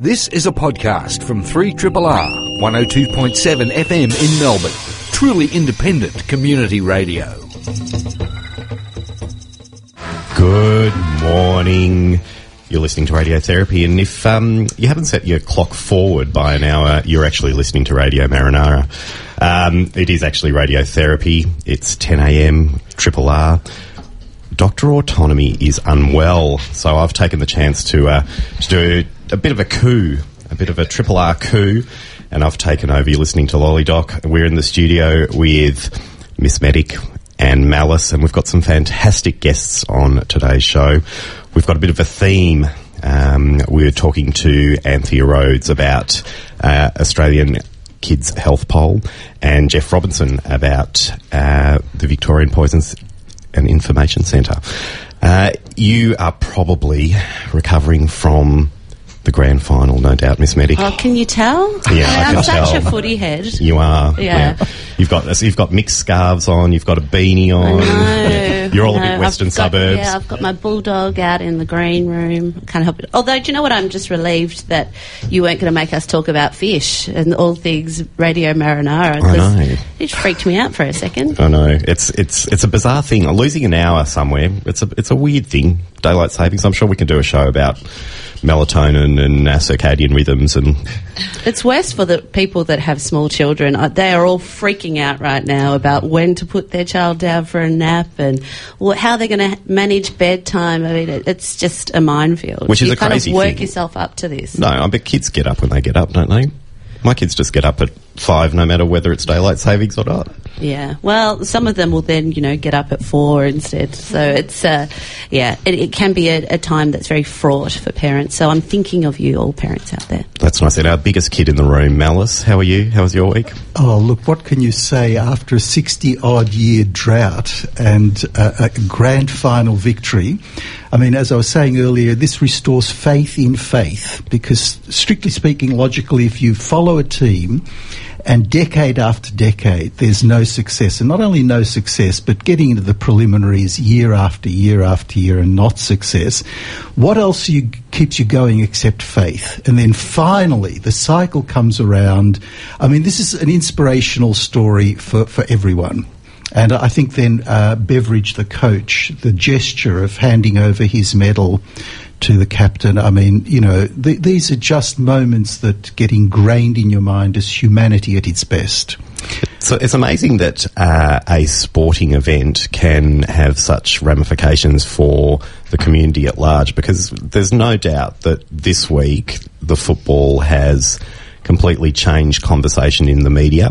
This is a podcast from 3 R 102.7 FM in Melbourne. Truly independent community radio. Good morning. You're listening to Radiotherapy, and if um, you haven't set your clock forward by an hour, you're actually listening to Radio Marinara. Um, it is actually Radiotherapy. It's 10 a.m. Triple R. Dr. Autonomy is unwell, so I've taken the chance to, uh, to do a bit of a coup, a bit of a Triple R coup, and I've taken over. You're listening to Lollydoc. We're in the studio with Miss Medic and Malice, and we've got some fantastic guests on today's show. We've got a bit of a theme. Um, we're talking to Anthea Rhodes about uh, Australian Kids Health Poll and Jeff Robinson about uh, the Victorian Poisons and Information Centre. Uh, you are probably recovering from the grand final, no doubt, Miss Medic. Oh, can you tell? Yeah, I I'm can such tell. a footy head. You are. Yeah. You've got you've got mixed scarves on. You've got a beanie on. No, You're all a bit western got- suburbs. Yeah, I've got my bulldog out in the green room. I Can't help it. Although, do you know what? I'm just relieved that you weren't going to make us talk about fish and all things Radio Marinara. 'cause know. It freaked me out for a second. I know it's it's it's a bizarre thing. Losing an hour somewhere. It's a it's a weird thing. Daylight savings. I'm sure we can do a show about melatonin and uh, circadian rhythms and It's worse for the people that have small children. Uh, They are all freaking out right now about when to put their child down for a nap and how they're going to manage bedtime. I mean, it's just a minefield. Which is you a kind crazy of work thing. yourself up to this. no. I bet kids get up when they get up, don't they? My kids just get up at five, no matter whether it's daylight savings or not. Yeah. Well, some of them will then, you know, get up at four instead. So it's, uh, yeah, it, it can be a, a time that's very fraught for parents. So I'm thinking of you, all parents out there. That's nice. And our biggest kid in the room, Malice. How are you? How was your week? Oh, look, what can you say after a 60 odd year drought and uh, a grand final victory? I mean, as I was saying earlier, this restores faith in faith because, strictly speaking, logically, if you follow a team and decade after decade, there's no success, and not only no success, but getting into the preliminaries year after year after year and not success, what else you, keeps you going except faith? And then finally, the cycle comes around. I mean, this is an inspirational story for, for everyone. And I think then uh, Beveridge, the coach, the gesture of handing over his medal to the captain, I mean, you know, th- these are just moments that get ingrained in your mind as humanity at its best. So it's amazing that uh, a sporting event can have such ramifications for the community at large because there's no doubt that this week the football has completely changed conversation in the media.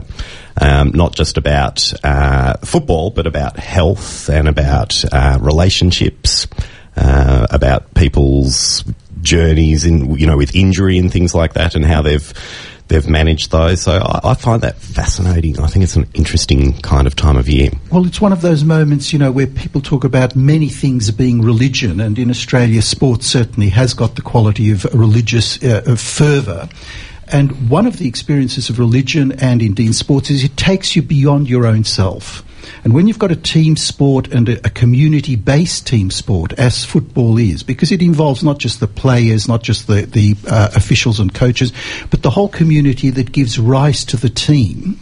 Um, not just about uh, football, but about health and about uh, relationships, uh, about people's journeys in you know with injury and things like that, and how they've they've managed those. So I, I find that fascinating. I think it's an interesting kind of time of year. Well, it's one of those moments, you know, where people talk about many things being religion, and in Australia, sports certainly has got the quality of religious uh, of fervour. And one of the experiences of religion and indeed sports is it takes you beyond your own self. And when you've got a team sport and a, a community based team sport, as football is, because it involves not just the players, not just the, the uh, officials and coaches, but the whole community that gives rise to the team.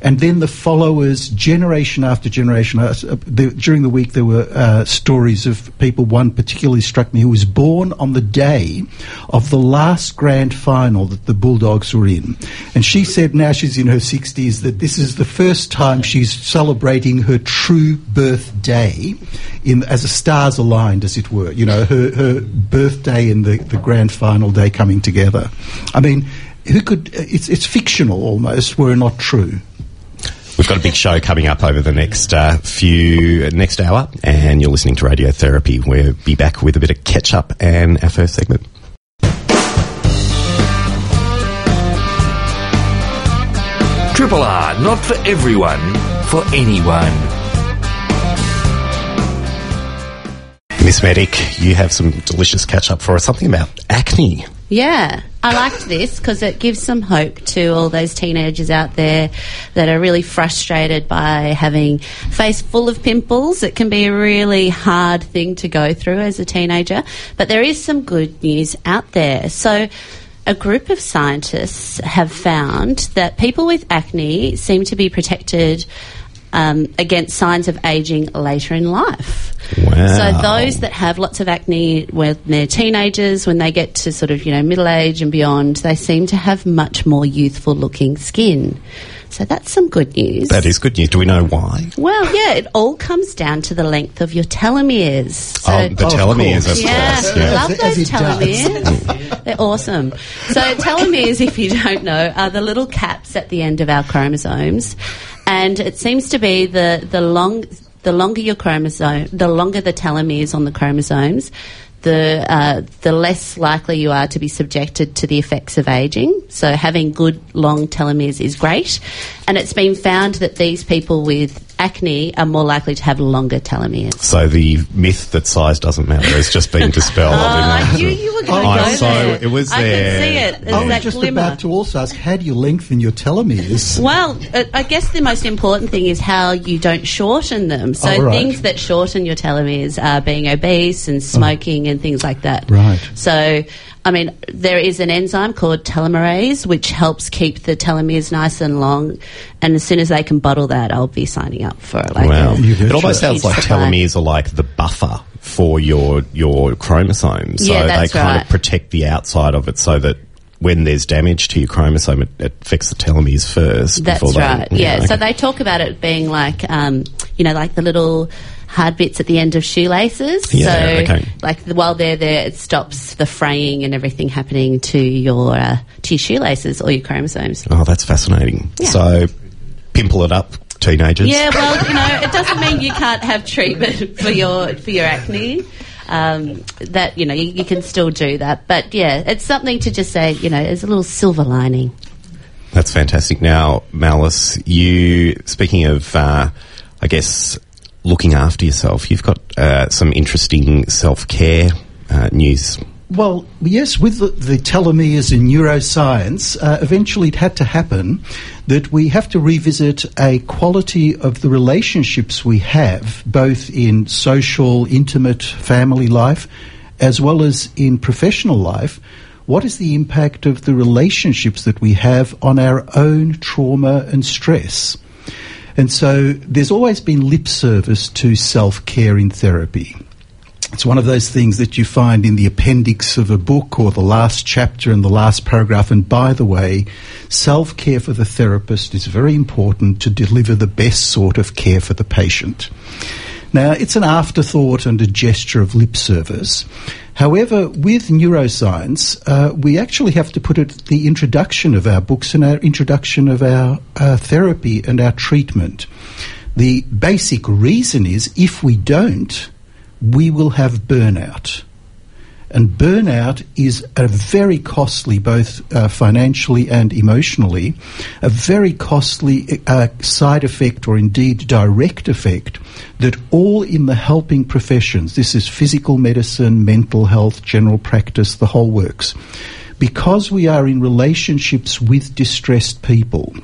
And then the followers, generation after generation. Uh, the, during the week, there were uh, stories of people. One particularly struck me who was born on the day of the last grand final that the Bulldogs were in. And she said now she's in her 60s that this is the first time she's celebrating her true birthday in, as a stars aligned, as it were. You know, her, her birthday and the, the grand final day coming together. I mean, who could, it's, it's fictional almost, were it not true. We've got a big show coming up over the next uh, few next hour, and you're listening to Radiotherapy. We'll be back with a bit of catch up and our first segment. Triple R, not for everyone, for anyone. Miss Medic, you have some delicious catch up for us. Something about acne. Yeah, I liked this because it gives some hope to all those teenagers out there that are really frustrated by having face full of pimples. It can be a really hard thing to go through as a teenager, but there is some good news out there. So, a group of scientists have found that people with acne seem to be protected um, against signs of aging later in life. Wow. So those that have lots of acne when they're teenagers, when they get to sort of you know middle age and beyond, they seem to have much more youthful looking skin. So that's some good news. That is good news. Do we know why? Well, yeah, it all comes down to the length of your telomeres. So oh, the Of telomeres, course. of yeah, course. I Yeah. love As- as those telomeres. They're awesome. So telomeres, if you don't know, are the little caps at the end of our chromosomes, and it seems to be the the long the longer your chromosome, the longer the telomeres on the chromosomes. The uh, the less likely you are to be subjected to the effects of aging. So having good long telomeres is great, and it's been found that these people with acne are more likely to have longer telomeres. So the myth that size doesn't matter has just been dispelled. Oh, I in knew you were going to I'm go so- there. it was I there. can see it. There's I was that just glimmer. about to also ask, how do you lengthen your telomeres? Well, uh, I guess the most important thing is how you don't shorten them. So Oh, right. things that shorten your telomeres are being obese and smoking and things like that. Right. So, I mean, there is an enzyme called telomerase which helps keep the telomeres nice and long. And as soon as they can bottle that, I'll be signing up for like Wow. a You It almost sounds like supply. telomeres are like the buffer for your your chromosomes. So Yeah, they kind right. of protect the outside of it so that when there's damage to your chromosome, it, it affects the telomeres first. That's before they- right. Yeah. So okay. they talk about it being like, um, you know, like the little hard bits at the end of shoelaces. Yeah, so, okay. like the, while they're there, it stops the fraying and everything happening to your uh, to your shoelaces or your chromosomes. Oh, that's fascinating. Yeah. So pimple it up, teenagers. Yeah. Well, you know, it doesn't mean you can't have treatment for your for your acne. Um, that you know you, you can still do that, but yeah, it's something to just say. You know, there's a little silver lining. That's fantastic. Now, Malice, you speaking of, uh, I guess, looking after yourself, you've got uh, some interesting self care uh, news. Well, yes, with the, the telomeres in neuroscience, uh, eventually it had to happen that we have to revisit a quality of the relationships we have, both in social, intimate family life, as well as in professional life. What is the impact of the relationships that we have on our own trauma and stress? And so there's always been lip service to self care in therapy. It's one of those things that you find in the appendix of a book or the last chapter and the last paragraph. And by the way, self care for the therapist is very important to deliver the best sort of care for the patient. Now, it's an afterthought and a gesture of lip service. However, with neuroscience, uh, we actually have to put it at the introduction of our books and our introduction of our uh, therapy and our treatment. The basic reason is if we don't, we will have burnout. And burnout is a very costly, both uh, financially and emotionally, a very costly uh, side effect or indeed direct effect that all in the helping professions, this is physical medicine, mental health, general practice, the whole works, because we are in relationships with distressed people,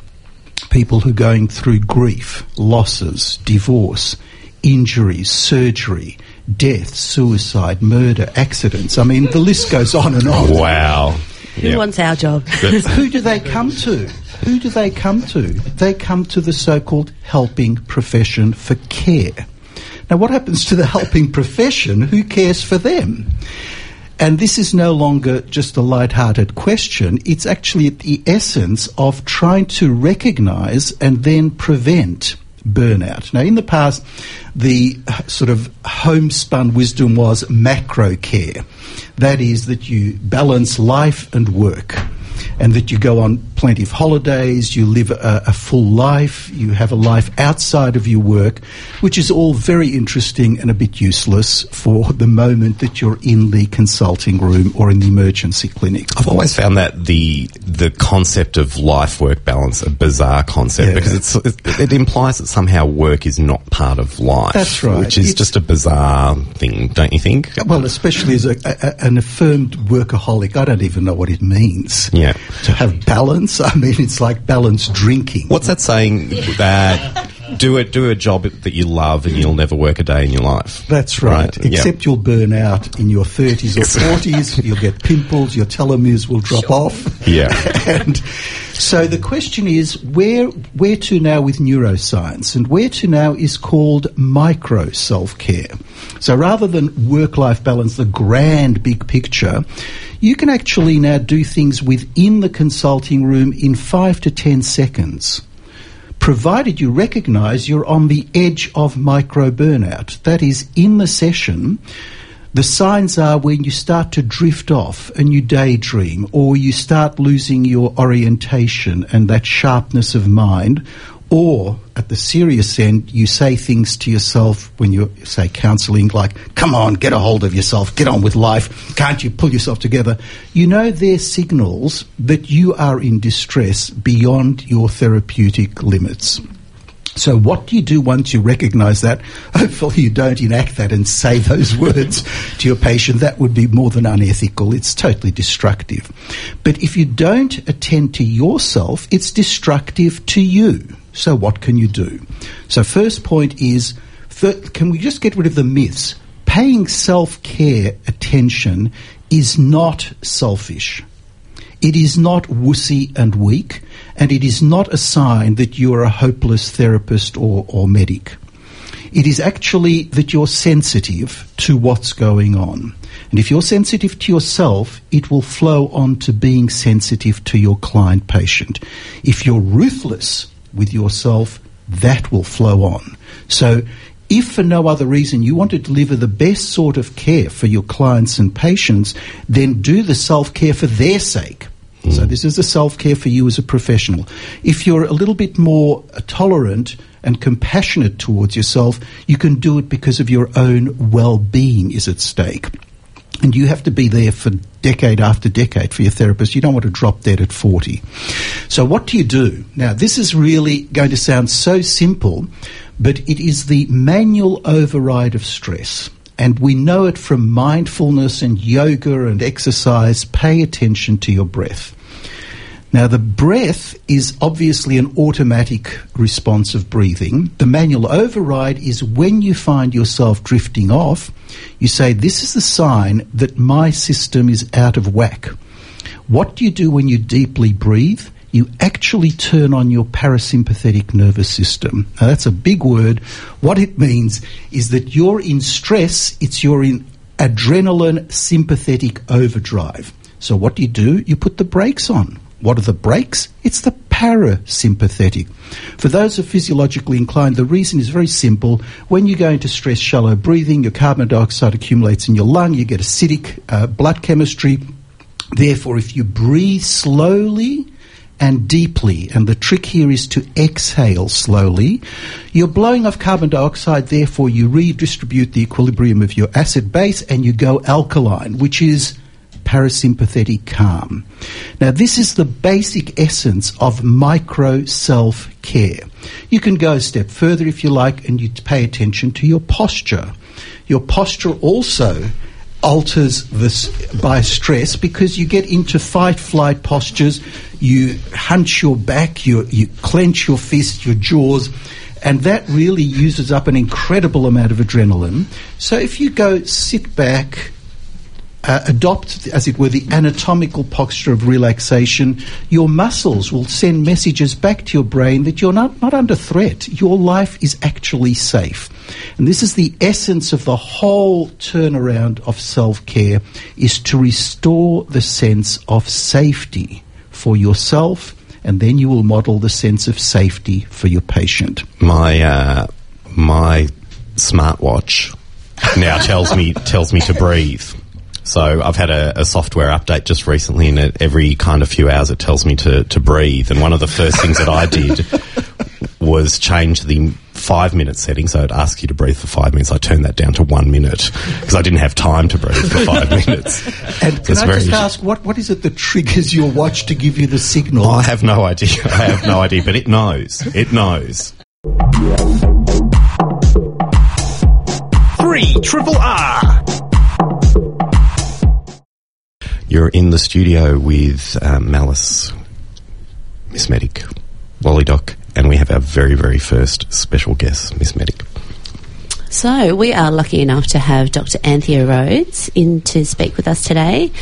people who are going through grief, losses, divorce, injuries, surgery, death, suicide, murder, accidents. I mean, the list goes on and on. Wow. Who Yep. wants our job? Who do they come to? Who do they come to? They come to the so called helping profession for care. Now, what happens to the helping profession? Who cares for them? And this is no longer just a light-hearted question. It's actually at the essence of trying to recognize and then prevent burnout. Now, in the past, the sort of homespun wisdom was macro care. That is, that you balance life and work and that you go on plenty of holidays, you live a, a full life, you have a life outside of your work, which is all very interesting and a bit useless for the moment that you're in the consulting room or in the emergency clinic. I've always found that the the concept of life work balance a bizarre concept Yeah. because it's it, it implies that somehow work is not part of life. That's right. Which is It's- just a bizarre thing, don't you think? Well, especially as a, a, an affirmed workaholic, I don't even know what it means. Yeah. To have balance, I mean, it's like balanced drinking. What's that saying that do it. Do a job that you love, and you'll never work a day in your life. That's right. Right, yeah. Except you'll burn out in your 30s or 40s. You'll get pimples. Your telomeres will drop off. Yeah. and so the question is where where to now with neuroscience and where to now is called micro self-care so rather than work-life balance the grand big picture you can actually now do things within the consulting room in 5 to 10 seconds provided you recognize you're on the edge of micro burnout that is in the session the signs are when you start to drift off and you daydream, or you start losing your orientation and that sharpness of mind, or at the serious end, you say things to yourself when you say counseling like, come on, get a hold of yourself, get on with life, can't you pull yourself together? You know they're signals that you are in distress beyond your therapeutic limits. So what do you do once you recognise that? Hopefully you don't enact that and say those words to your patient. That would be more than unethical. It's totally destructive. But if you don't attend to yourself, it's destructive to you. So what can you do? So first point is, can we just get rid of the myths? Paying self-care attention is not selfish. It is not wussy and weak, and it is not a sign that you are a hopeless therapist or, or medic. It is actually that you're sensitive to what's going on. And if you're sensitive to yourself, it will flow on to being sensitive to your client patient. If you're ruthless with yourself, that will flow on. So if for no other reason you want to deliver the best sort of care for your clients and patients, then do the self-care for their sake. So this is the self-care for you as a professional. If you're a little bit more uh, tolerant and compassionate towards yourself, you can do it because of your own well-being is at stake. And you have to be there for decade after decade for your therapist. You don't want to drop dead at 40. So what do you do? Now, this is really going to sound so simple, but it is the manual override of stress. And we know it from mindfulness and yoga and exercise. Pay attention to your breath. Now, the breath is obviously an automatic response of breathing. The manual override is when you find yourself drifting off, you say, This is the sign that my system is out of whack. What do you do when you deeply breathe? You actually turn on your parasympathetic nervous system. Now, that's a big word. What it means is that you're in stress, it's your in adrenaline sympathetic overdrive. So, what do you do? You put the brakes on. What are the brakes? It's the parasympathetic. For those who are physiologically inclined, the reason is very simple. When you go into stress shallow breathing, your carbon dioxide accumulates in your lung, you get acidic uh, blood chemistry. Therefore, if you breathe slowly and deeply, and the trick here is to exhale slowly, you're blowing off carbon dioxide, therefore, you redistribute the equilibrium of your acid base and you go alkaline, which is parasympathetic calm. Now, this is the basic essence of micro self care. You can go a step further if you like, and you pay attention to your posture. Your posture also alters this by stress because you get into fight flight postures, you hunch your back, you, you clench your fist, your jaws, and that really uses up an incredible amount of adrenaline. So if you go sit back, uh, adopt, as it were, the anatomical posture of relaxation, your muscles will send messages back to your brain that you're not, not under threat. Your life is actually safe. And this is the essence of the whole turnaround of self care is to restore the sense of safety for yourself, and then you will model the sense of safety for your patient. My uh, my smartwatch now tells me tells me to breathe. So I've had a, a software update just recently, and every kind of few hours it tells me to, to breathe. And one of the first things that I did was change the five minute setting. So it'd ask you to breathe for five minutes. I turned that down to one minute because I didn't have time to breathe for five minutes. And So can it's I just ask, what, what is it that triggers your watch to give you the signal? I have no idea. I have no idea, but it knows. It knows. Three triple R. You're in the studio with um, Malice, Miss Medic, Lollydoc, and we have our very, very first special guest, Miss Medic. So, we are lucky enough to have Dr. Anthea Rhodes in to speak with us today.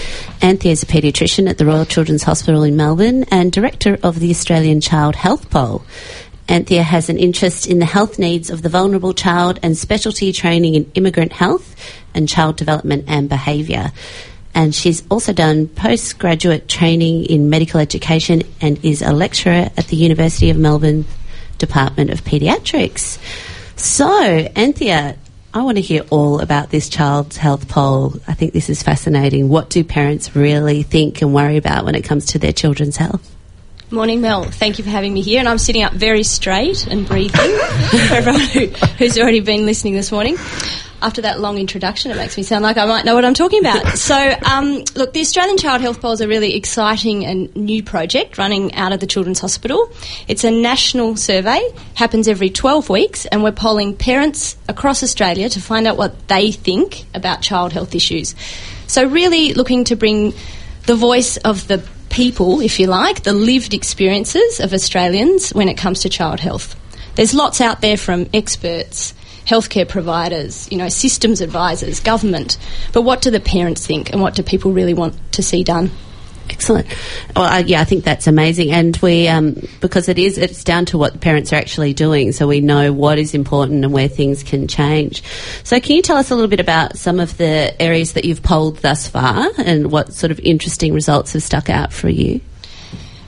Anthea is a paediatrician at the Royal Children's Hospital in Melbourne and director of the Australian Child Health Poll. Anthea has an interest in the health needs of the vulnerable child and specialty training in immigrant health and child development and behaviour. And she's also done postgraduate training in medical education and is a lecturer at the University of Melbourne Department of Paediatrics. So, Anthea, I want to hear all about this child's health poll. I think this is fascinating. What do parents really think and worry about when it comes to their children's health? Morning, Mel. Thank you for having me here. And I'm sitting up very straight and breathing for everyone who, who's already been listening this morning. After that long introduction, it makes me sound like I might know what I'm talking about. So, um, look, the Australian Child Health Poll is a really exciting and new project running out of the Children's Hospital. It's a national survey, happens every 12 weeks, and we're polling parents across Australia to find out what they think about child health issues. So, really looking to bring the voice of the people, if you like, the lived experiences of Australians when it comes to child health. There's lots out there from experts, healthcare providers, you know, systems advisors, government. But what do the parents think and what do people really want to see done? Excellent. Well, uh, yeah, I think that's amazing, and we um, because it is it's down to what the parents are actually doing, so we know what is important and where things can change. So, can you tell us a little bit about some of the areas that you've polled thus far, and what sort of interesting results have stuck out for you?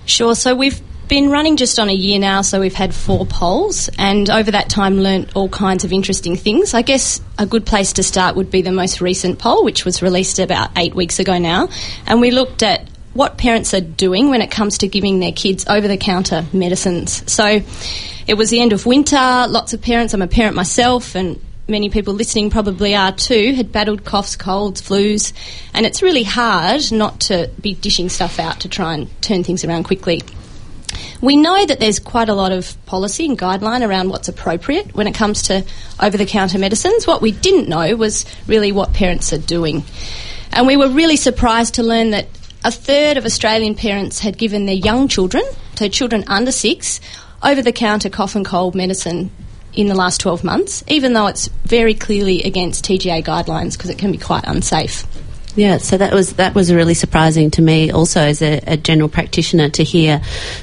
Sure. So we've been running just on a year now, so we've had four polls, and over that time learnt all kinds of interesting things. I guess a good place to start would be the most recent poll, which was released about eight weeks ago now, and we looked at what parents are doing when it comes to giving their kids over the counter medicines. So it was the end of winter, lots of parents, I'm a parent myself, and many people listening probably are too, had battled coughs, colds, flus, and it's really hard not to be dishing stuff out to try and turn things around quickly. We know that there's quite a lot of policy and guideline around what's appropriate when it comes to over the counter medicines. What we didn't know was really what parents are doing. And we were really surprised to learn that a third of Australian parents had given their young children, so children under six, over the counter cough and cold medicine in the last 12 months, even though it's very clearly against TGA guidelines because it can be quite unsafe. Yeah, so that was that was really surprising to me, also as a, a general practitioner, to hear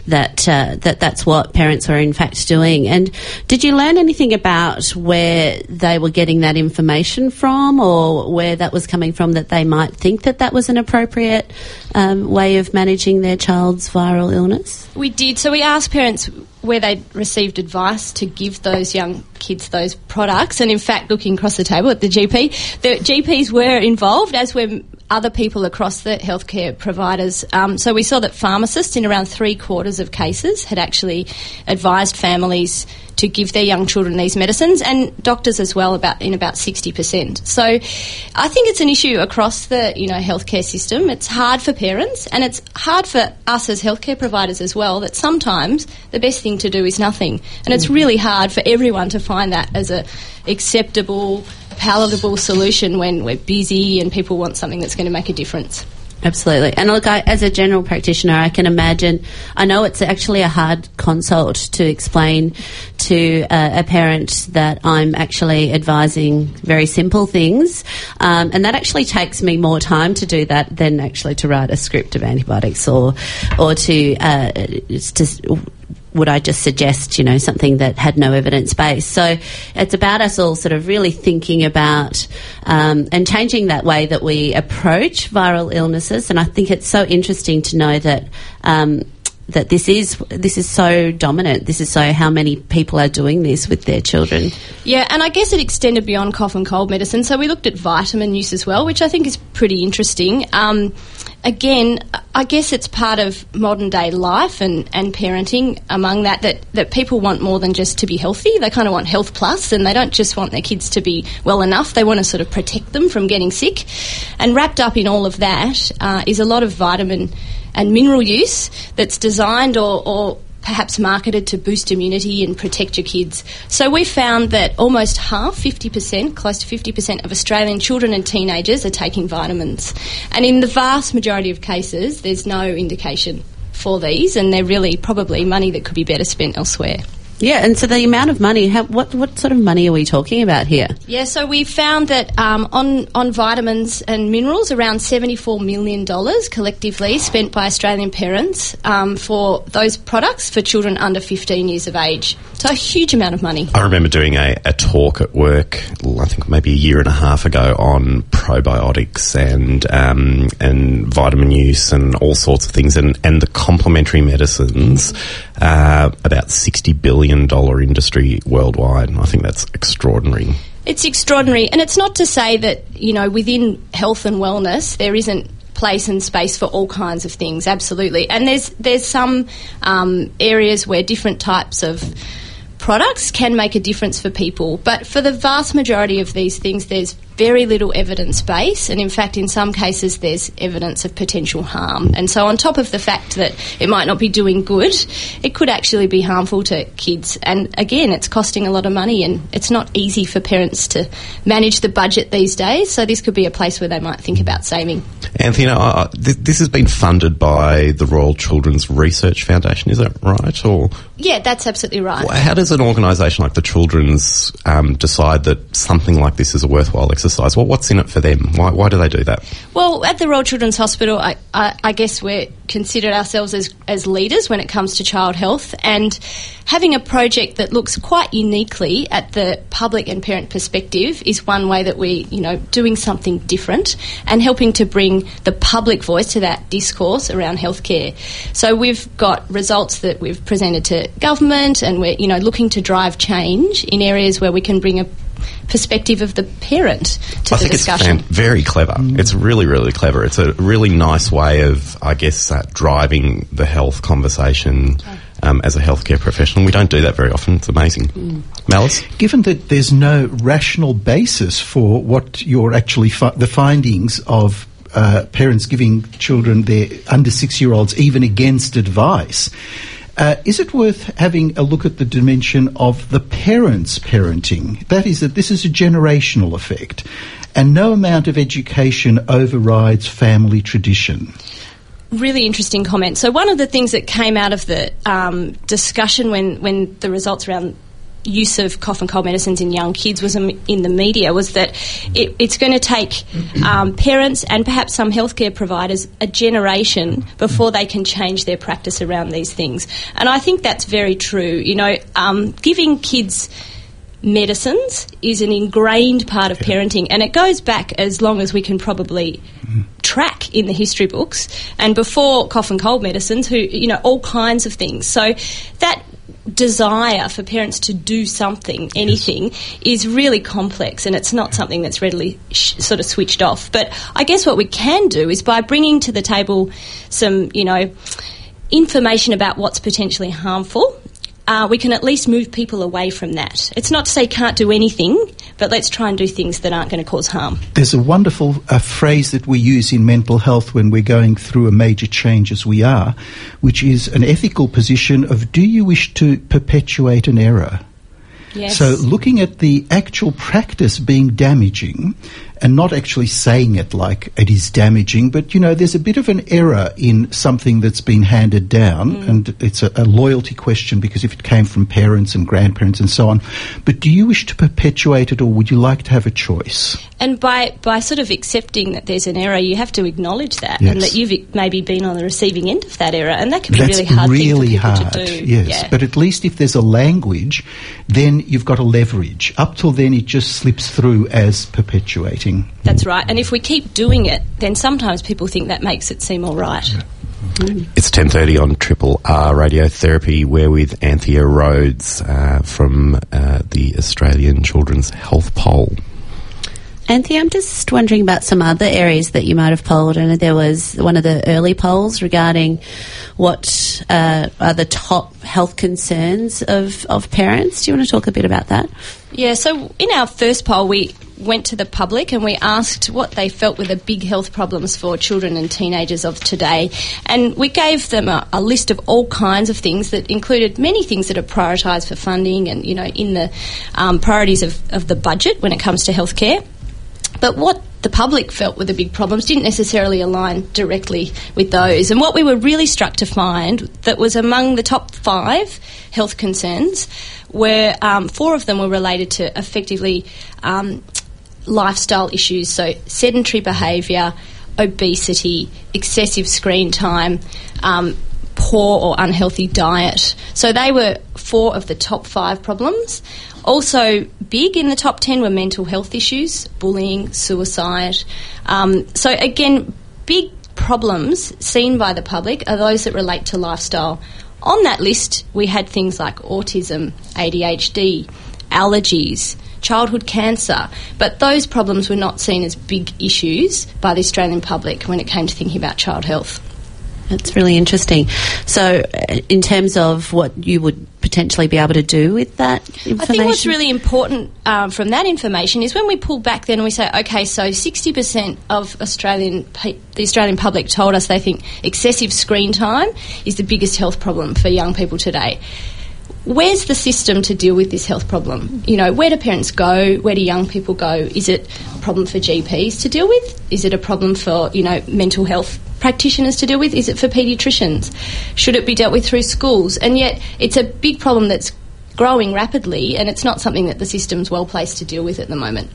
that uh, that that's what parents are in fact doing. And did you learn anything about where they were getting that information from, or where that was coming from that they might think that that was an appropriate um, way of managing their child's viral illness? We did. So we asked parents where they'd received advice to give those young kids those products. And in fact, looking across the table at the GP, the GPs were involved, as were other people across the healthcare providers. Um, so we saw that pharmacists, in around three quarters of cases, had actually advised families to give their young children these medicines, and doctors as well, about in about sixty percent. So, I think it's an issue across the you know healthcare system. It's hard for parents, and it's hard for us as healthcare providers as well. That sometimes the best thing to do is nothing, and it's mm. really hard for everyone to find that as a acceptable, palatable solution when we're busy and people want something that's going to make a difference. Absolutely. And look, I, as a general practitioner, I can imagine, I know it's actually a hard consult to explain to uh, a parent that I'm actually advising very simple things. Um, and that actually takes me more time to do that than actually to write a script of antibiotics or, or to, uh, to would I just suggest, you know, something that had no evidence base? So it's about us all sort of really thinking about um, and changing that way that we approach viral illnesses. And I think it's so interesting to know that. Um, that this is this is so dominant. This is so how many people are doing this with their children. Yeah, and I guess it extended beyond cough and cold medicine. So we looked at vitamin use as well, which I think is pretty interesting. Um, again, I guess it's part of modern day life and, and parenting among that, that that people want more than just to be healthy. They kind of want health plus and they don't just want their kids to be well enough. They want to sort of protect them from getting sick. And wrapped up in all of that uh, is a lot of vitamin and mineral use that's designed or, or perhaps marketed to boost immunity and protect your kids. So we found that almost half, 50%, close to 50% of Australian children and teenagers are taking vitamins. And in the vast majority of cases, there's no indication for these, and they're really probably money that could be better spent elsewhere. Yeah, and so the amount of money, how, what what sort of money are we talking about here? Yeah, so we found that um, on on vitamins and minerals, around seventy four million dollars collectively spent by Australian parents um, for those products for children under fifteen years of age. So a huge amount of money. I remember doing a, a talk at work, I think maybe a year and a half ago, on probiotics and um, and vitamin use and all sorts of things, and, and the complementary medicines. Uh, about sixty billion dollar industry worldwide. And I think that's extraordinary. It's extraordinary, and it's not to say that you know within health and wellness there isn't place and space for all kinds of things. Absolutely, and there's there's some um, areas where different types of products can make a difference for people, but for the vast majority of these things, there's very little evidence base, and in fact, in some cases, there's evidence of potential harm. And so, on top of the fact that it might not be doing good, it could actually be harmful to kids. And again, it's costing a lot of money, and it's not easy for parents to manage the budget these days. So, this could be a place where they might think about saving. Anthea, uh, th- this has been funded by the Royal Children's Research Foundation, is that right? Or yeah, that's absolutely right. How does an organisation like the Children's um, decide that something like this is a worthwhile exercise? Well, what's in it for them? Why, why do they do that? Well, at the Royal Children's Hospital, I, I, I guess we're considered ourselves as, as leaders when it comes to child health, and having a project that looks quite uniquely at the public and parent perspective is one way that we, you know, doing something different and helping to bring the public voice to that discourse around healthcare. So we've got results that we've presented to government, and we're, you know, looking to drive change in areas where we can bring a perspective of the parent to I the think discussion. it's fan- very clever. It's really, really clever. It's a really nice way of, I guess, uh, driving the health conversation um, as a healthcare professional. We don't do that very often. It's amazing. Malice? Given that there's no rational basis for what you're actually fi- the findings of uh, parents giving children their under six year olds even against advice. Uh, is it worth having a look at the dimension of the parents parenting? That is, that this is a generational effect, and no amount of education overrides family tradition. really interesting comment. So one of the things that came out of the um, discussion when, when the results around use of cough and cold medicines in young kids was in the media was that it, it's going to take um, parents and perhaps some healthcare providers a generation before they can change their practice around these things. And I think that's very true. You know, um, giving kids medicines is an ingrained part of parenting, and it goes back as long as we can probably track in the history books. And before cough and cold medicines, who you know all kinds of things. So that desire for parents to do something, anything, is really complex, and it's not something that's readily sh- sort of switched off. But I guess what we can do is by bringing to the table some, you know information about what's potentially harmful, uh, we can at least move people away from that. It's not to say can't do anything, but let's try and do things that aren't going to cause harm. There's a wonderful uh, phrase that we use in mental health when we're going through a major change as we are, which is an ethical position of do you wish to perpetuate an error? Yes. So looking at the actual practice being damaging and not actually saying it like it is damaging, but you know, there's a bit of an error in something that's been handed down, mm. and it's a, a loyalty question because if it came from parents and grandparents and so on. But do you wish to perpetuate it, or would you like to have a choice? And by, by sort of accepting that there's an error, you have to acknowledge that Yes. and that you've maybe been on the receiving end of that error, and that can be That's really hard really hard, to do. Yes, Yeah. but at least if there's a language, then you've got a leverage. Up till then, it just slips through as perpetuating. That's right. And if we keep doing it, then sometimes people think that makes it seem all right. It's 10.30 on Triple R Radiotherapy. We're with Anthea Rhodes uh, from uh, the Australian Children's Health Poll. Anthea, I'm just wondering about some other areas that you might have polled. And there was one of the early polls regarding what uh, are the top health concerns of, of parents. Do you want to talk a bit about that? Yeah, so in our first poll, we went to the public and we asked what they felt were the big health problems for children and teenagers of today. And we gave them a, a list of all kinds of things that included many things that are prioritised for funding and, you know, in the um, priorities of, of the budget when it comes to healthcare. But what the public felt were the big problems didn't necessarily align directly with those. And what we were really struck to find that was among the top five health concerns, where um, four of them were related to effectively um, lifestyle issues, so sedentary behaviour, obesity, excessive screen time. Um, poor or unhealthy diet. So they were four of the top five problems. Also, big in the top 10 were mental health issues, bullying, suicide. Um, so, again, big problems seen by the public are those that relate to lifestyle. On that list, we had things like autism, ADHD, allergies, childhood cancer, but those problems were not seen as big issues by the Australian public when it came to thinking about child health. That's really interesting. So, uh, in terms of what you would potentially be able to do with that information? I think what's really important um, from that information is when we pull back then and we say, okay, so 60% of Australian the Australian public told us they think excessive screen time is the biggest health problem for young people today where's the system to deal with this health problem? You know, where do parents go? Where do young people go? Is it a problem for GPs to deal with? Is it a problem for, you know, mental health practitioners to deal with? Is it for paediatricians? Should it be dealt with through schools? And yet it's a big problem that's growing rapidly and it's not something that the system's well placed to deal with at the moment.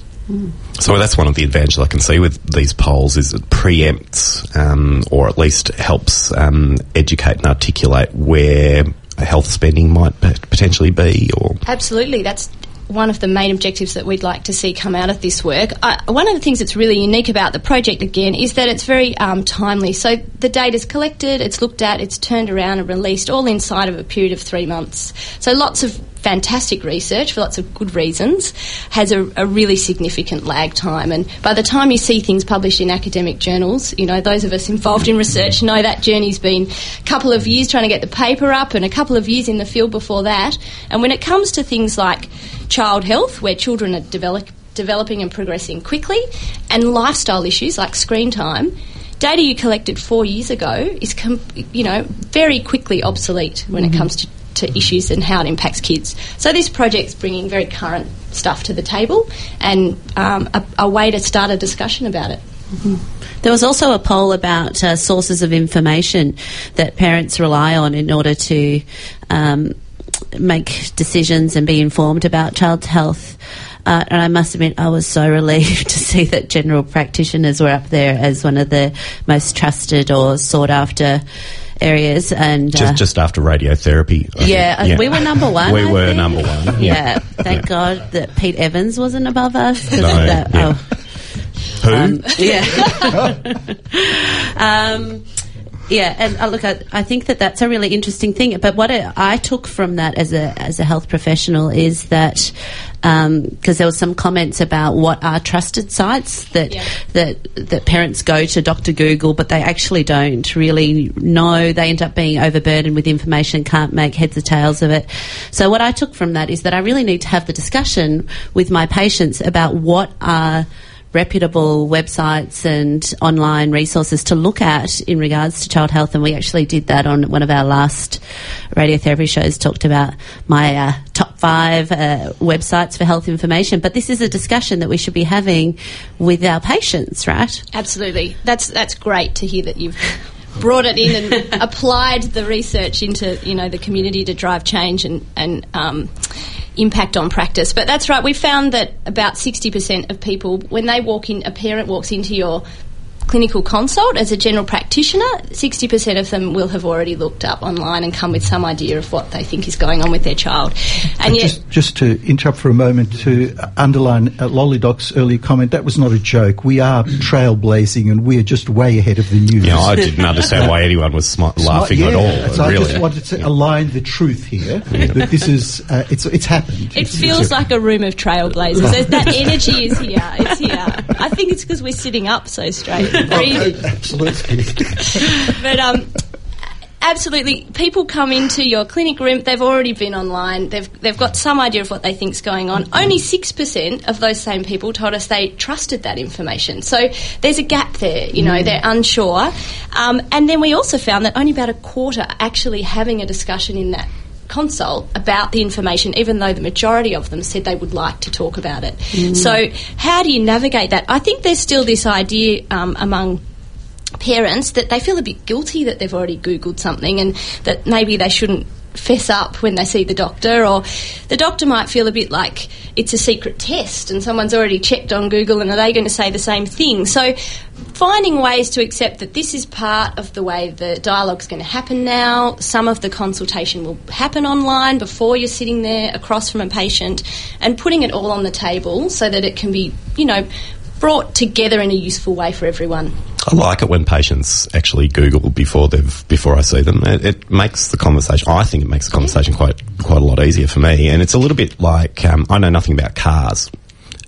So that's one of the advantages I can see with these polls is it preempts um, or at least helps um, educate and articulate where health spending might potentially be? Or absolutely, that's one of the main objectives that we'd like to see come out of this work. One of the things that's really unique about the project, again, is that it's very um, timely. So the data is collected, it's looked at, it's turned around and released all inside of a period of three months. So lots of fantastic research for lots of good reasons has a, a, really significant lag time. And by the time you see things published in academic journals, you know, those of us involved in research know that journey's been a couple of years trying to get the paper up and a couple of years in the field before that. And when it comes to things like child health, where children are develop, developing and progressing quickly, and lifestyle issues like screen time, data you collected four years ago is, com- you know, very quickly obsolete when mm-hmm. it comes to to issues and how it impacts kids. So this project's bringing very current stuff to the table and um, a, a, way to start a discussion about it. Mm-hmm. There was also a poll about uh, sources of information that parents rely on in order to um, make decisions and be informed about child's health. Uh, and I must admit, I was so relieved to see that general practitioners were up there as one of the most trusted or sought after areas and just, uh, just after radiotherapy. Yeah, yeah, we were number one. we I were think. number one. Yeah, yeah thank yeah. God that Pete Evans wasn't above us. No, that, oh. Who? Um, yeah. um, yeah, and uh, look, I, I, think that that's a really interesting thing. But what I, I took from that as a as a health professional is that because um, there was some comments about what are trusted sites that yeah. that that parents go to Doctor Google, but they actually don't really know. They end up being overburdened with information, can't make heads or tails of it. So what I took from that is that I really need to have the discussion with my patients about what are reputable websites and online resources to look at in regards to child health. And we actually did that on one of our last radiotherapy shows, talked about my uh, top five uh, websites for health information. But this is a discussion that we should be having with our patients, right? Absolutely. That's, that's great to hear that you've brought it in and applied the research into you know the community to drive change and and um, impact on practice. But that's right. We found that about 60% of people, when they walk in, a parent walks into your clinical consult as a general practitioner, 60% of them will have already looked up online and come with some idea of what they think is going on with their child. And, and yet, just, just, to interrupt for a moment to underline uh, Lollydoc's earlier comment, that was not a joke. We are trailblazing and we're just way ahead of the news. Yeah, I didn't understand why anyone was sm- laughing yeah, at all. So really. I just wanted to yeah. align the truth here yeah. that this is uh, it's it's happened. It it's, feels it's like a room of trailblazers. that energy is here. It's here. I think it's because we're sitting up so straight. Absolutely. but um, absolutely, people come into your clinic room. They've already been online. They've they've got some idea of what they think's going on. Only six percent of those same people told us they trusted that information. So there's a gap there. You know, mm. they're unsure. Um, and then we also found that only about a quarter actually having a discussion in that consult about the information, even though the majority of them said they would like to talk about it. So, how do you navigate that? I think there's still this idea um, among parents that they feel a bit guilty that they've already Googled something and that maybe they shouldn't fess up when they see the doctor, or the doctor might feel a bit like it's a secret test and someone's already checked on Google and are they going to say the same thing? So, finding ways to accept that this is part of the way the dialogue's going to happen now. Some of the consultation will happen online before you're sitting there across from a patient, and putting it all on the table so that it can be, you know, brought together in a useful way for everyone. I like it when patients actually Google before they've before I see them. It, it makes the conversation. I think it makes the conversation quite quite a lot easier for me. And it's a little bit like um, I know nothing about cars.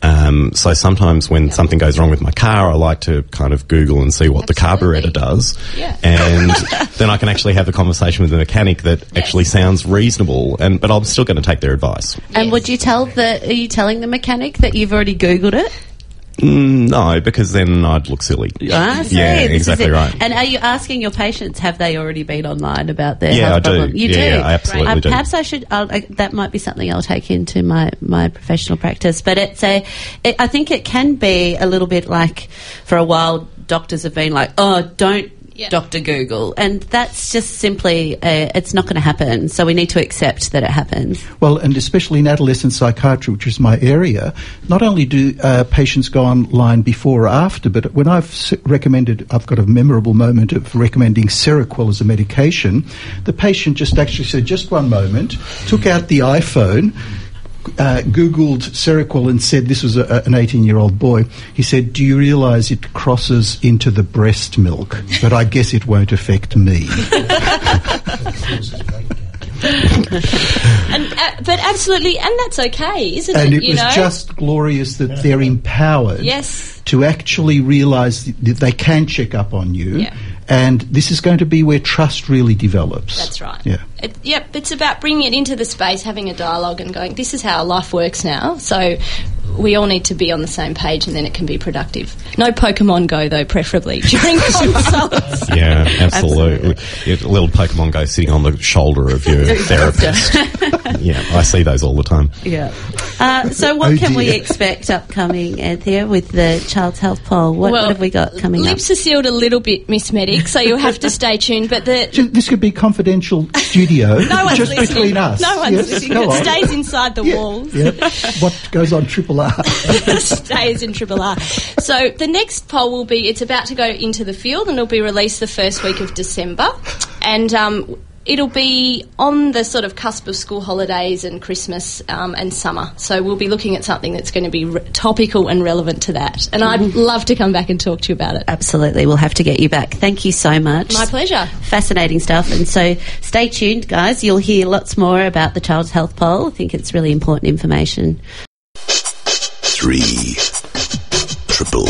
Um, so sometimes when something goes wrong with my car, I like to kind of Google and see what the carburetor does, Yeah. and then I can actually have a conversation with the mechanic that actually sounds reasonable. And but I'm still going to take their advice. And Yes. would you tell the? Are you telling the mechanic that you've already googled it? Mm, no, because then I'd look silly. Ah, see, yeah, this exactly right. And are you asking your patients have they already been online about their Yeah, health I do. You Yeah, do. yeah, I absolutely Um, do. Perhaps I should. I'll, I, that might be something I'll take into my my professional practice. But it's a. It, I think it can be a little bit like for a while doctors have been like, oh, don't. Yeah. Dr. Google, and that's just simply, uh, it's not going to happen. So we need to accept that it happens. Well, and especially in adolescent psychiatry, which is my area, not only do uh, patients go online before or after, but when I've recommended, I've got a memorable moment of recommending Seroquel as a medication, the patient just actually said, just one moment, took out the iPhone, uh, Googled Seroquel and said this was a, a- an 18 year old boy. He said, Do you realise it crosses into the breast milk? But I guess it won't affect me. And, uh, but absolutely, and that's okay, isn't and it? it was know? just glorious that they're empowered Yes. to actually realise that they can check up on you. Yeah. And this is going to be where trust really develops. That's right. Yeah. It, yep, it's about bringing it into the space, having a dialogue, and going, this is how life works now. So we all need to be on the same page, and then it can be productive. No Pokemon Go, though, preferably during consults. Yeah, absolutely. Yeah, a little Pokemon Go sitting on the shoulder of your therapist. yeah, I see those all the time. Yeah. Uh, so, what Oh can we expect upcoming, Anthea, with the Child's Health Poll? What, what have we got coming up? Lips are sealed a little bit, Miss Medic, so you'll have to stay tuned. But the This could be confidential studio no one's just listening. between us. No one's Yes, listening. go It stays inside the Yeah, walls. yeah. What goes on Triple R? stays in Triple R. So the next poll will be it's about to go into the field and it'll be released the first week of December, and um, it'll be on the sort of cusp of school holidays and Christmas um, and summer. So we'll be looking at something that's going to be re- topical and relevant to that. And I'd love to come back and talk to you about it. Absolutely. We'll have to get you back. Thank you so much. My pleasure. Fascinating stuff. And so stay tuned, guys. You'll hear lots more about the Child's Health Poll. I think it's really important information. Three. Triple.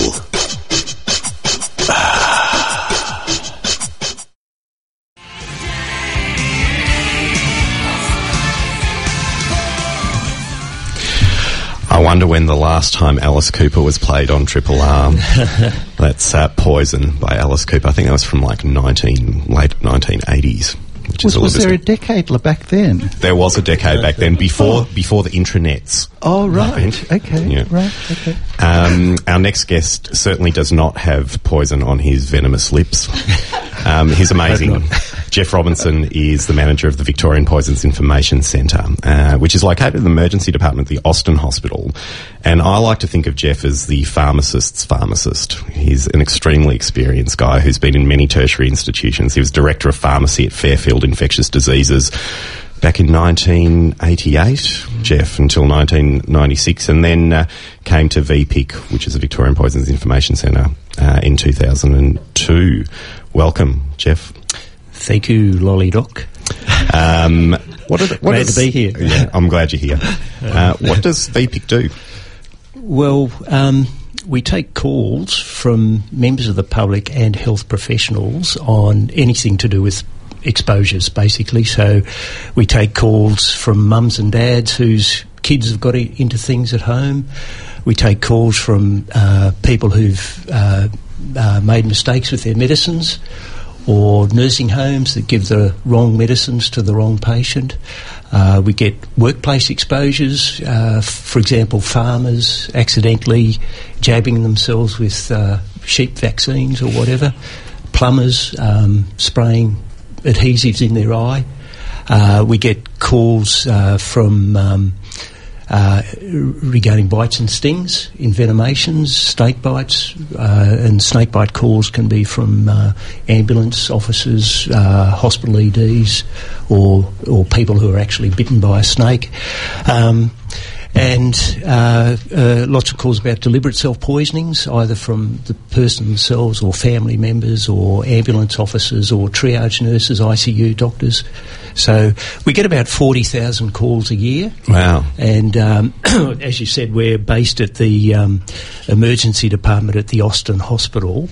I wonder when the last time Alice Cooper was played on Triple R. That's uh, Poison by Alice Cooper. I think that was from like 19, late 1980s. Which Was, is a was there a decade back then? there was a decade back then before before the intranets. Oh, right. Right. Okay. Yeah. Right. Okay. Um, our next guest certainly does not have poison on his venomous lips. Um, he's amazing. Jeff Robinson is the manager of the Victorian Poisons Information Centre, uh, which is located in the emergency department of the Austin Hospital. And I like to think of Jeff as the pharmacist's pharmacist. He's an extremely experienced guy who's been in many tertiary institutions. He was director of pharmacy at Fairfield Infectious Diseases back in 1988, Jeff, until 1996, and then uh, came to VPIC, which is the Victorian Poisons Information Centre, uh, in 2002. Welcome, Jeff. Thank you, Lollydoc. Um, what, are the, what Glad is- to be here. Yeah, I'm glad you're here. Uh, what does VPIC do? Well, um, we take calls from members of the public and health professionals on anything to do with exposures, basically. So we take calls from mums and dads whose kids have got into things at home. We take calls from uh, people who've uh, uh, made mistakes with their medicines. Or nursing homes that give the wrong medicines to the wrong patient. Uh, we get workplace exposures, uh, for example, farmers accidentally jabbing themselves with uh, sheep vaccines or whatever, plumbers um, spraying adhesives in their eye. Uh, we get calls uh, from um, uh, regarding bites and stings, envenomations, snake bites, uh, and snake bite calls can be from uh, ambulance officers, uh, hospital EDs, or or people who are actually bitten by a snake. Um, and uh, uh, lots of calls about deliberate self poisonings, either from the person themselves or family members or ambulance officers or triage nurses, ICU doctors. So we get about 40,000 calls a year. Wow. And um, as you said, we're based at the um, emergency department at the Austin Hospital.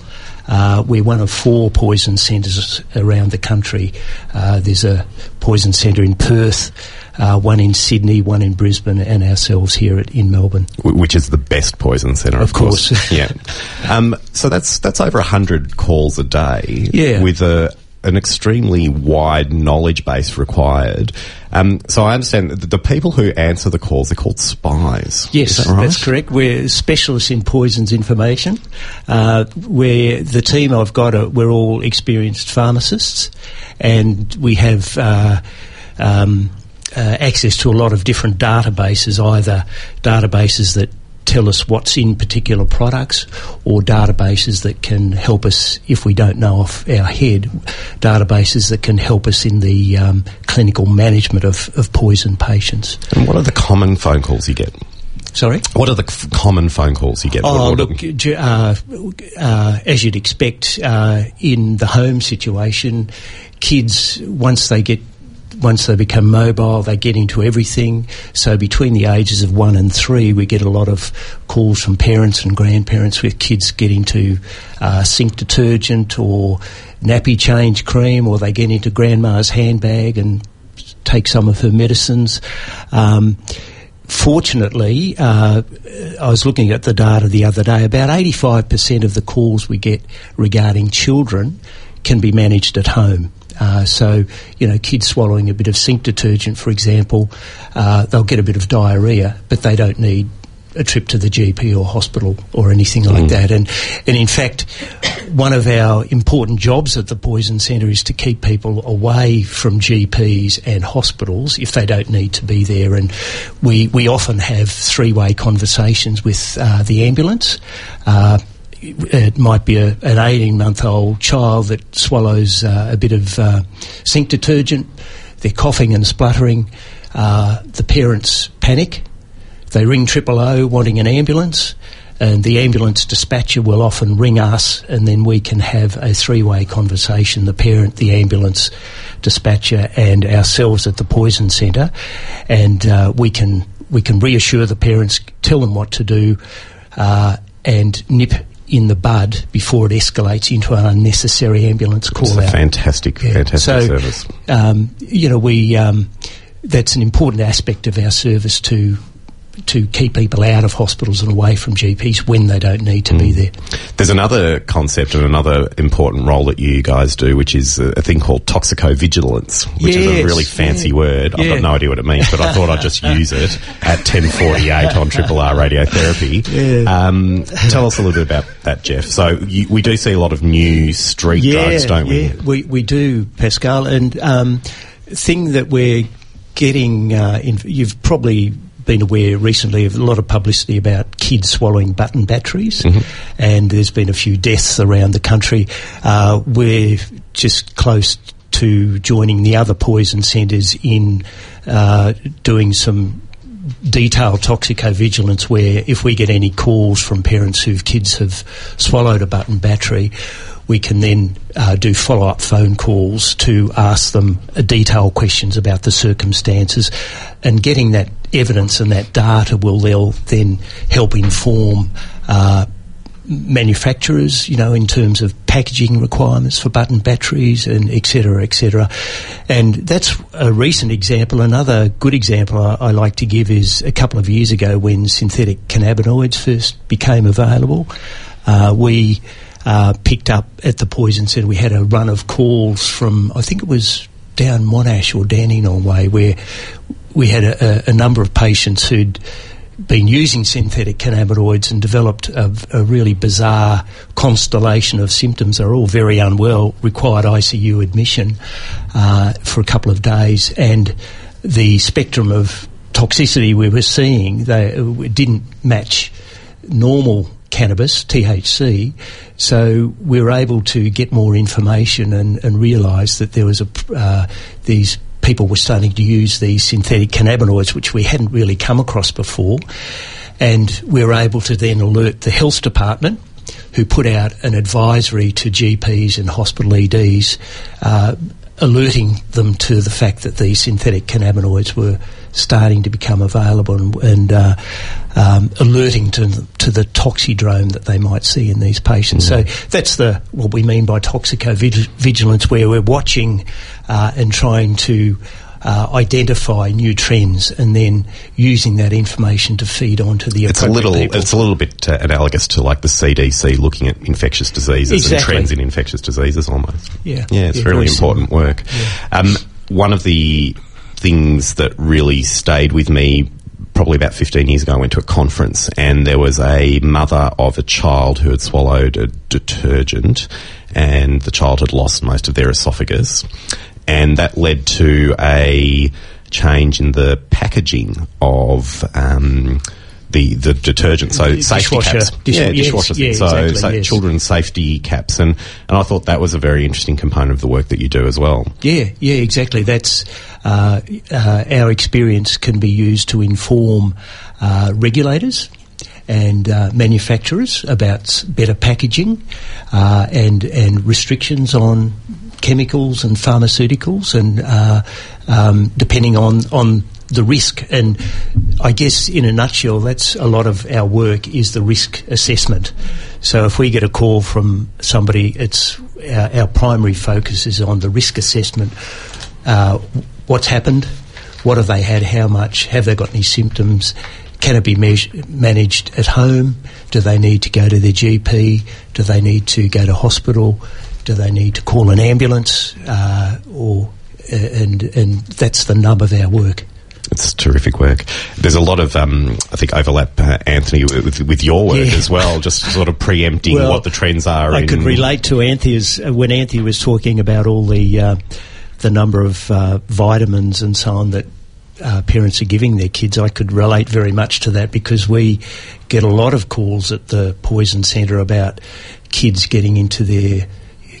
Uh, we're one of four poison centres around the country. Uh, there's a poison centre in Perth, uh, one in Sydney, one in Brisbane, and ourselves here at, in Melbourne. Which is the best poison centre, of, Of course. yeah. Um, so that's that's over hundred calls a day. Yeah. With a an extremely wide knowledge base required. Um, so I understand that the people who answer the calls are called spies. Yes, that right? that's correct. We're specialists in poisons information. Uh, we're the team I've got. Are, we're all experienced pharmacists, and we have. Uh, um, uh, access to a lot of different databases, either databases that tell us what's in particular products or databases that can help us if we don't know off our head, databases that can help us in the um, clinical management of, of poison patients. And what are the common phone calls you get? Sorry? What are the f- common phone calls you get? Oh, What- what- look, uh, uh, as you'd expect uh, in the home situation, kids, once they get once they become mobile, they get into everything. So between the ages of one and three, we get a lot of calls from parents and grandparents with kids getting into uh, sink detergent or nappy change cream, or they get into grandma's handbag and take some of her medicines. Um, fortunately, uh, I was looking at the data the other day. About 85% of the calls we get regarding children can be managed at home. Uh, so, you know, kids swallowing a bit of sink detergent, for example, uh, they'll get a bit of diarrhea, but they don't need a trip to the GP or hospital or anything like that. And and in fact, one of our important jobs at the Poison Centre is to keep people away from GPs and hospitals if they don't need to be there. And we we often have three way conversations with uh, the ambulance. Uh, it might be a, an 18 month old child that swallows uh, a bit of uh, sink detergent. They're coughing and spluttering. Uh, the parents panic. They ring triple O wanting an ambulance, and the ambulance dispatcher will often ring us, and then we can have a three way conversation the parent, the ambulance dispatcher, and ourselves at the poison centre. And uh, we, can, we can reassure the parents, tell them what to do, uh, and nip in the bud before it escalates into an unnecessary ambulance call It's a out. fantastic, Yeah. fantastic So, service. Um, you know, we um, that's an important aspect of our service to to keep people out of hospitals and away from GPs when they don't need to Mm. be there. There's another concept and another important role that you guys do, which is a, thing called toxicovigilance, which is a really fancy yeah. word. I've got no idea what it means, but I thought I'd just use it at 10:48 on Triple R Radiotherapy. Um, tell us a little bit about that, Jeff. So you, we do see a lot of new street drugs, don't we? Yeah, we, we do, Pascal. And um, thing that we're getting, uh, in, you've probably been aware recently of a lot of publicity about kids swallowing button batteries, and there's been a few deaths around the country. Uh, we're just close to joining the other poison centres in uh, doing some detailed toxicovigilance where if we get any calls from parents whose kids have swallowed a button battery, we can then uh, do follow-up phone calls to ask them detailed questions about the circumstances. And getting that evidence and that data will then help inform uh, manufacturers, you know, in terms of packaging requirements for button batteries and et cetera, et cetera. And that's a recent example. Another good example I, I like to give is a couple of years ago when synthetic cannabinoids first became available. Uh, we uh, picked up at the poison centre. We had a run of calls from, I think it was down Monash or Dandenong way, where we had a, a, number of patients who'd been using synthetic cannabinoids and developed a, a, really bizarre constellation of symptoms. They're all very unwell, required ICU admission uh, for a couple of days, and the spectrum of toxicity we were seeing they didn't match normal cannabis, THC. So we were able to get more information and, and realise that there was a uh, these people were starting to use these synthetic cannabinoids, which we hadn't really come across before. And we were able to then alert the health department, who put out an advisory to GPs and hospital EDs, uh, alerting them to the fact that these synthetic cannabinoids were starting to become available and, and uh, um, alerting to, to the toxidrome that they might see in these patients. Mm. So that's the what we mean by toxicovigilance, where we're watching uh, and trying to uh, identify new trends and then using that information to feed onto the it's a little people. it's a little bit uh, analogous to like the CDC looking at infectious diseases exactly. and trends in infectious diseases almost yeah yeah it's yeah, really important similar. work yeah. um, one of the things that really stayed with me probably about 15 years ago, I went to a conference and there was a mother of a child who had swallowed a detergent and the child had lost most of their esophagus. And that led to a change in the packaging of um, the the detergent, so the safety dishwasher, caps, dish- yeah, yes, dishwasher, yeah, so, exactly, so yes. children's safety caps, and and I thought that was a very interesting component of the work that you do as well. Yeah, yeah, exactly. That's uh, uh, our experience can be used to inform uh, regulators and uh, manufacturers about better packaging uh, and and restrictions on chemicals and pharmaceuticals, and uh, um, depending on on the risk. And I guess, in a nutshell, that's a lot of our work is the risk assessment. So if we get a call from somebody, it's our, our primary focus is on the risk assessment. Uh, what's happened? What have they had? How much? Have they got any symptoms? Can it be managed at home? Do they need to go to their GP? Do they need to go to hospital? Do they need to call an ambulance? Uh, or uh, and and that's the nub of our work. It's terrific work. There's a lot of, um, I think, overlap, uh, Anthea, with, with your work Yeah. as well, just sort of preempting Well, what the trends are. I in, could relate to Anthea's uh, when Anthea was talking about all the uh, the number of uh, vitamins and so on that uh, parents are giving their kids. I could relate very much to that because we get a lot of calls at the poison centre about kids getting into their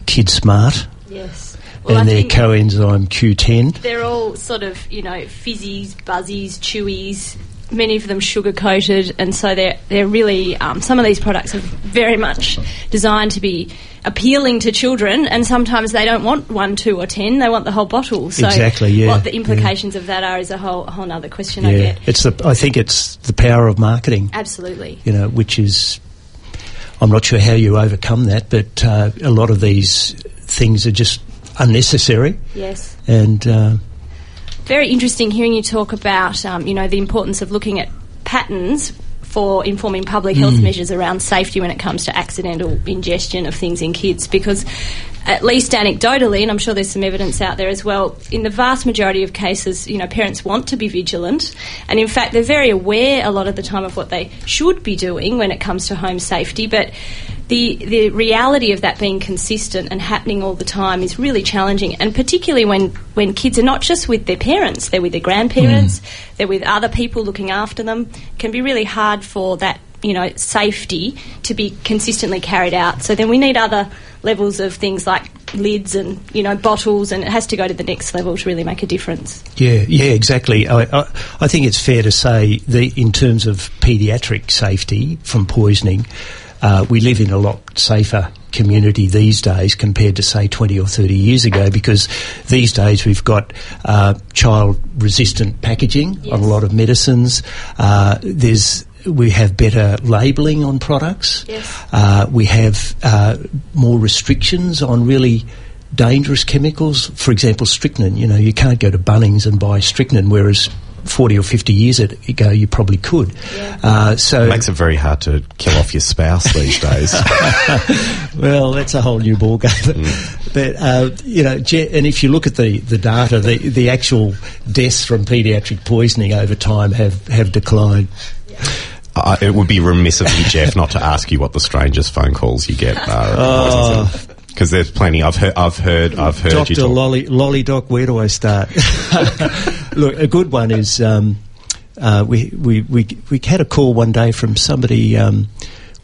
Kid Smart Yes. Well, I and their coenzyme Q10. they're all sort of, you know, fizzies, buzzies, chewies. Many of them sugar coated, and so they're they're really um, some of these products are very much designed to be appealing to children, and sometimes they don't want one, two, or ten; they want the whole bottle. So Exactly, yeah, what the implications of that are is a whole whole other question. I get it's the. I think it's the power of marketing. absolutely. you know, which is, I'm not sure how you overcome that, but uh, a lot of these things are just unnecessary. Yes. And uh, very interesting hearing you talk about, um, you know, the importance of looking at patterns for informing public health measures around safety when it comes to accidental ingestion of things in kids because at least anecdotally and I'm sure there's some evidence out there as well in the vast majority of cases you know parents want to be vigilant. And in fact they're very aware a lot of the time of what they should be doing when it comes to home safety. But the the reality of that being consistent and happening all the time is really challenging, and particularly when when kids are not just with their parents, they're with their grandparents, mm. they're with other people looking after them. It can be really hard for that you know safety to be consistently carried out. So then we need other levels of things like lids and you know bottles, and it has to go to the next level to really make a difference. yeah, yeah, exactly. I, I, I think it's fair to say the in terms of paediatric safety from poisoning, uh, we live in a lot safer community these days compared to say 20 or 30 years ago because these days we've got uh, child resistant packaging on a lot of medicines uh, there's we have better labelling on products Yes. uh, we have uh, more restrictions on really dangerous chemicals for example strychnine you know you can't go to Bunnings and buy strychnine whereas 40 or 50 years ago, you probably could. Uh, so It makes it very hard to kill off your spouse these days. well, that's a whole new ball game. Mm. But uh, you know, and if you look at the, the data, the the actual deaths from paediatric poisoning over time have have declined. Uh, it would be remiss of me, Jeff, not to ask you what the strangest phone calls you get are. Because there's plenty. I've heard. I've heard. I've heard you Doctor talk. Lolly Lollydoc, where do I start? Look, a good one is um, uh, we, we we we had a call one day from somebody um,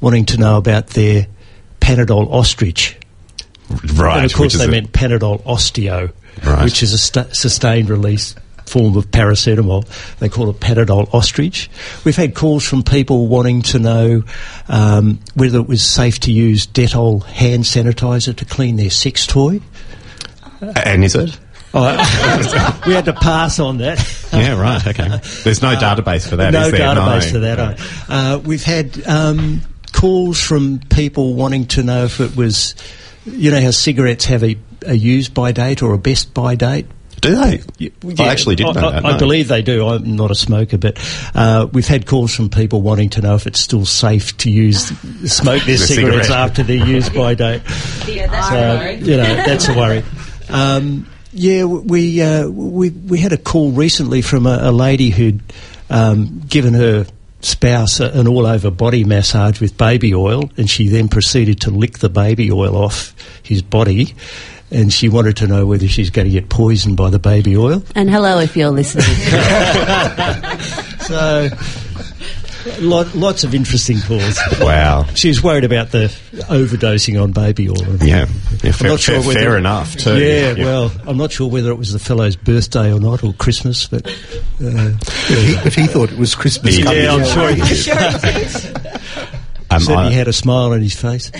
wanting to know about their Panadol ostrich. right. and of course, which is they a- meant Panadol Osteo, Right. which is a stu- sustained release form of paracetamol. They call it Panadol Ostrich. We've had calls from people wanting to know um, whether it was safe to use Dettol hand sanitizer to clean their sex toy. and is it? Oh, we had to pass on that. Yeah. Right. Okay. There's no database for that. no is there? database No. for that. Uh, we've had um, calls from people wanting to know if it was, you know, how cigarettes have a, a use by date or a best by date. Do they? Yeah, I actually didn't I, know I- that. I no. believe they do. I'm not a smoker, but uh, we've had calls from people wanting to know if it's still safe to use smoke their The cigarettes cigarette. after their use by date. Yeah, that's So, you know, that's a worry. Um, yeah, we, uh, we we had a call recently from a, a lady who'd um, given her spouse a, an all-over body massage with baby oil, and she then proceeded to lick the baby oil off his body, and she wanted to know whether she's going to get poisoned by the baby oil. And hello, if you're listening. So, lot, lots of interesting calls. Wow. She was worried about the overdosing on baby oil. Yeah. yeah fair, not sure fair, whether- fair enough. Too. Yeah, well, I'm not sure whether it was the fellow's birthday or not, or Christmas, but uh, But he, but he thought it was Christmas. Yeah, coming. I'm sure he Um, certainly I, had a smile on his face.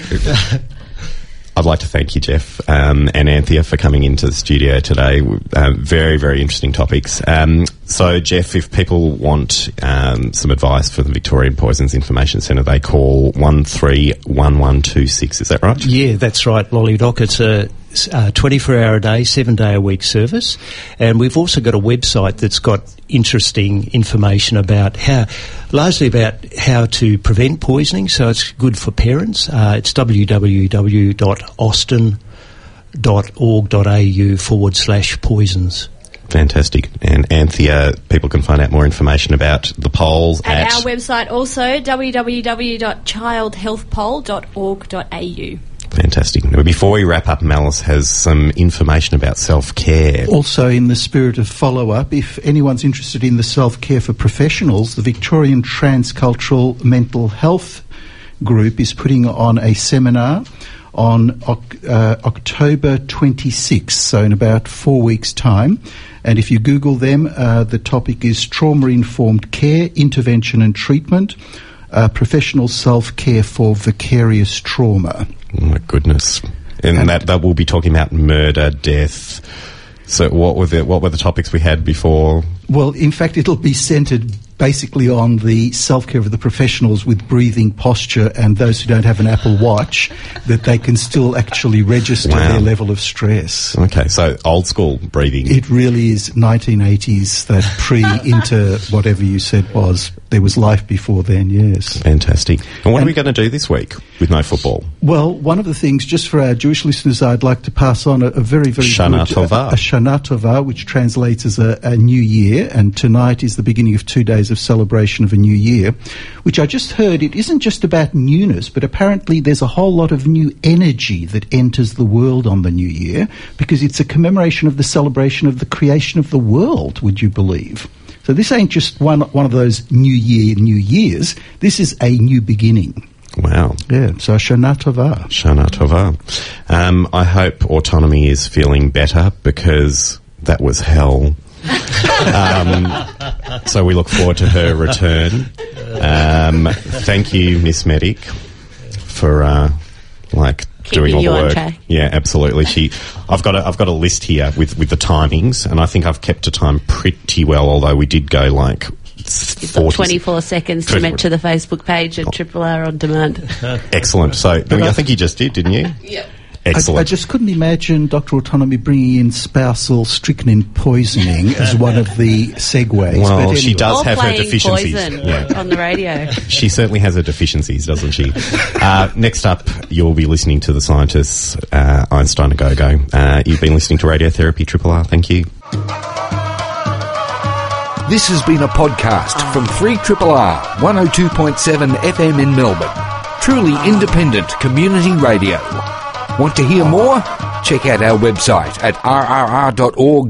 I'd like to thank you, Jeff, um, and Anthea for coming into the studio today. Um, very, very interesting topics. Um, so, Jeff, if people want um, some advice for the Victorian Poisons Information Centre, they call one three one one two six. Is that right? Yeah, that's right, Lollydoc. It's a uh, 24 hour a day, seven day a week service. And we've also got a website that's got interesting information about how, largely about how to prevent poisoning. So it's good for parents. Uh, it's www.austin.org.au forward slash poisons. Fantastic. And Anthea, people can find out more information about the polls At at, our website also, www.childhealthpoll.org.au. Fantastic. Now, before we wrap up, Malice has some information about self care. Also, in the spirit of follow up, if anyone's interested in the self care for professionals, the Victorian Transcultural Mental Health Group is putting on a seminar on uh, October 26th, so in about four weeks' time. And if you Google them, uh, the topic is trauma informed care, intervention and treatment, uh, professional self care for vicarious trauma. Oh my goodness. And that, that we'll be talking about murder, death. So what were the what were the topics we had before? Well, in fact, it'll be centred basically on the self care of the professionals with breathing posture and those who don't have an Apple Watch, that they can still actually register Wow. their level of stress. Okay, so old school breathing. It really is 1980s, that pre into whatever you said was. There was life before then, yes. Fantastic. And what are we going to do this week with no football? Well, one of the things, just for our Jewish listeners, I'd like to pass on a, a very, very Shana good Tova. A, a Shana Tova, which translates as a, a new year, and tonight is the beginning of two days of celebration of a new year, which I just heard it isn't just about newness, but apparently there's a whole lot of new energy that enters the world on the new year because it's a commemoration of the celebration of the creation of the world. Would you believe? So this ain't just one one of those new year, new years. This is a new beginning. Wow. Yeah, so Shana Tova. Shana Tova. Um, I hope autonomy is feeling better because that was hell. Um, so we look forward to her return. Um, thank you, Miss Medic, for uh, like Keeping doing all you the on work. track. Yeah, absolutely. She, I've got a, I've got a list here with with the timings, and I think I've kept to time pretty well. Although we did go like. You've got 24 seconds to 20 mention the Facebook page at Triple R on demand. Excellent. So I think you just did, didn't you? Yep. Excellent. I, I just couldn't imagine Dr. Autonomy bringing in spousal strychnine poisoning as one of the segues. Well, but she does Or have her deficiencies. Yeah. on the radio. She certainly has her deficiencies, doesn't she? uh, next up, you'll be listening to the scientists, uh, Einstein-A-Go-Go. Uh, you've been listening to Radiotherapy Triple R. Thank you. This has been a podcast from 3RR 102.7 FM in Melbourne. Truly independent community radio. Want to hear more? Check out our website at rrr.org.au.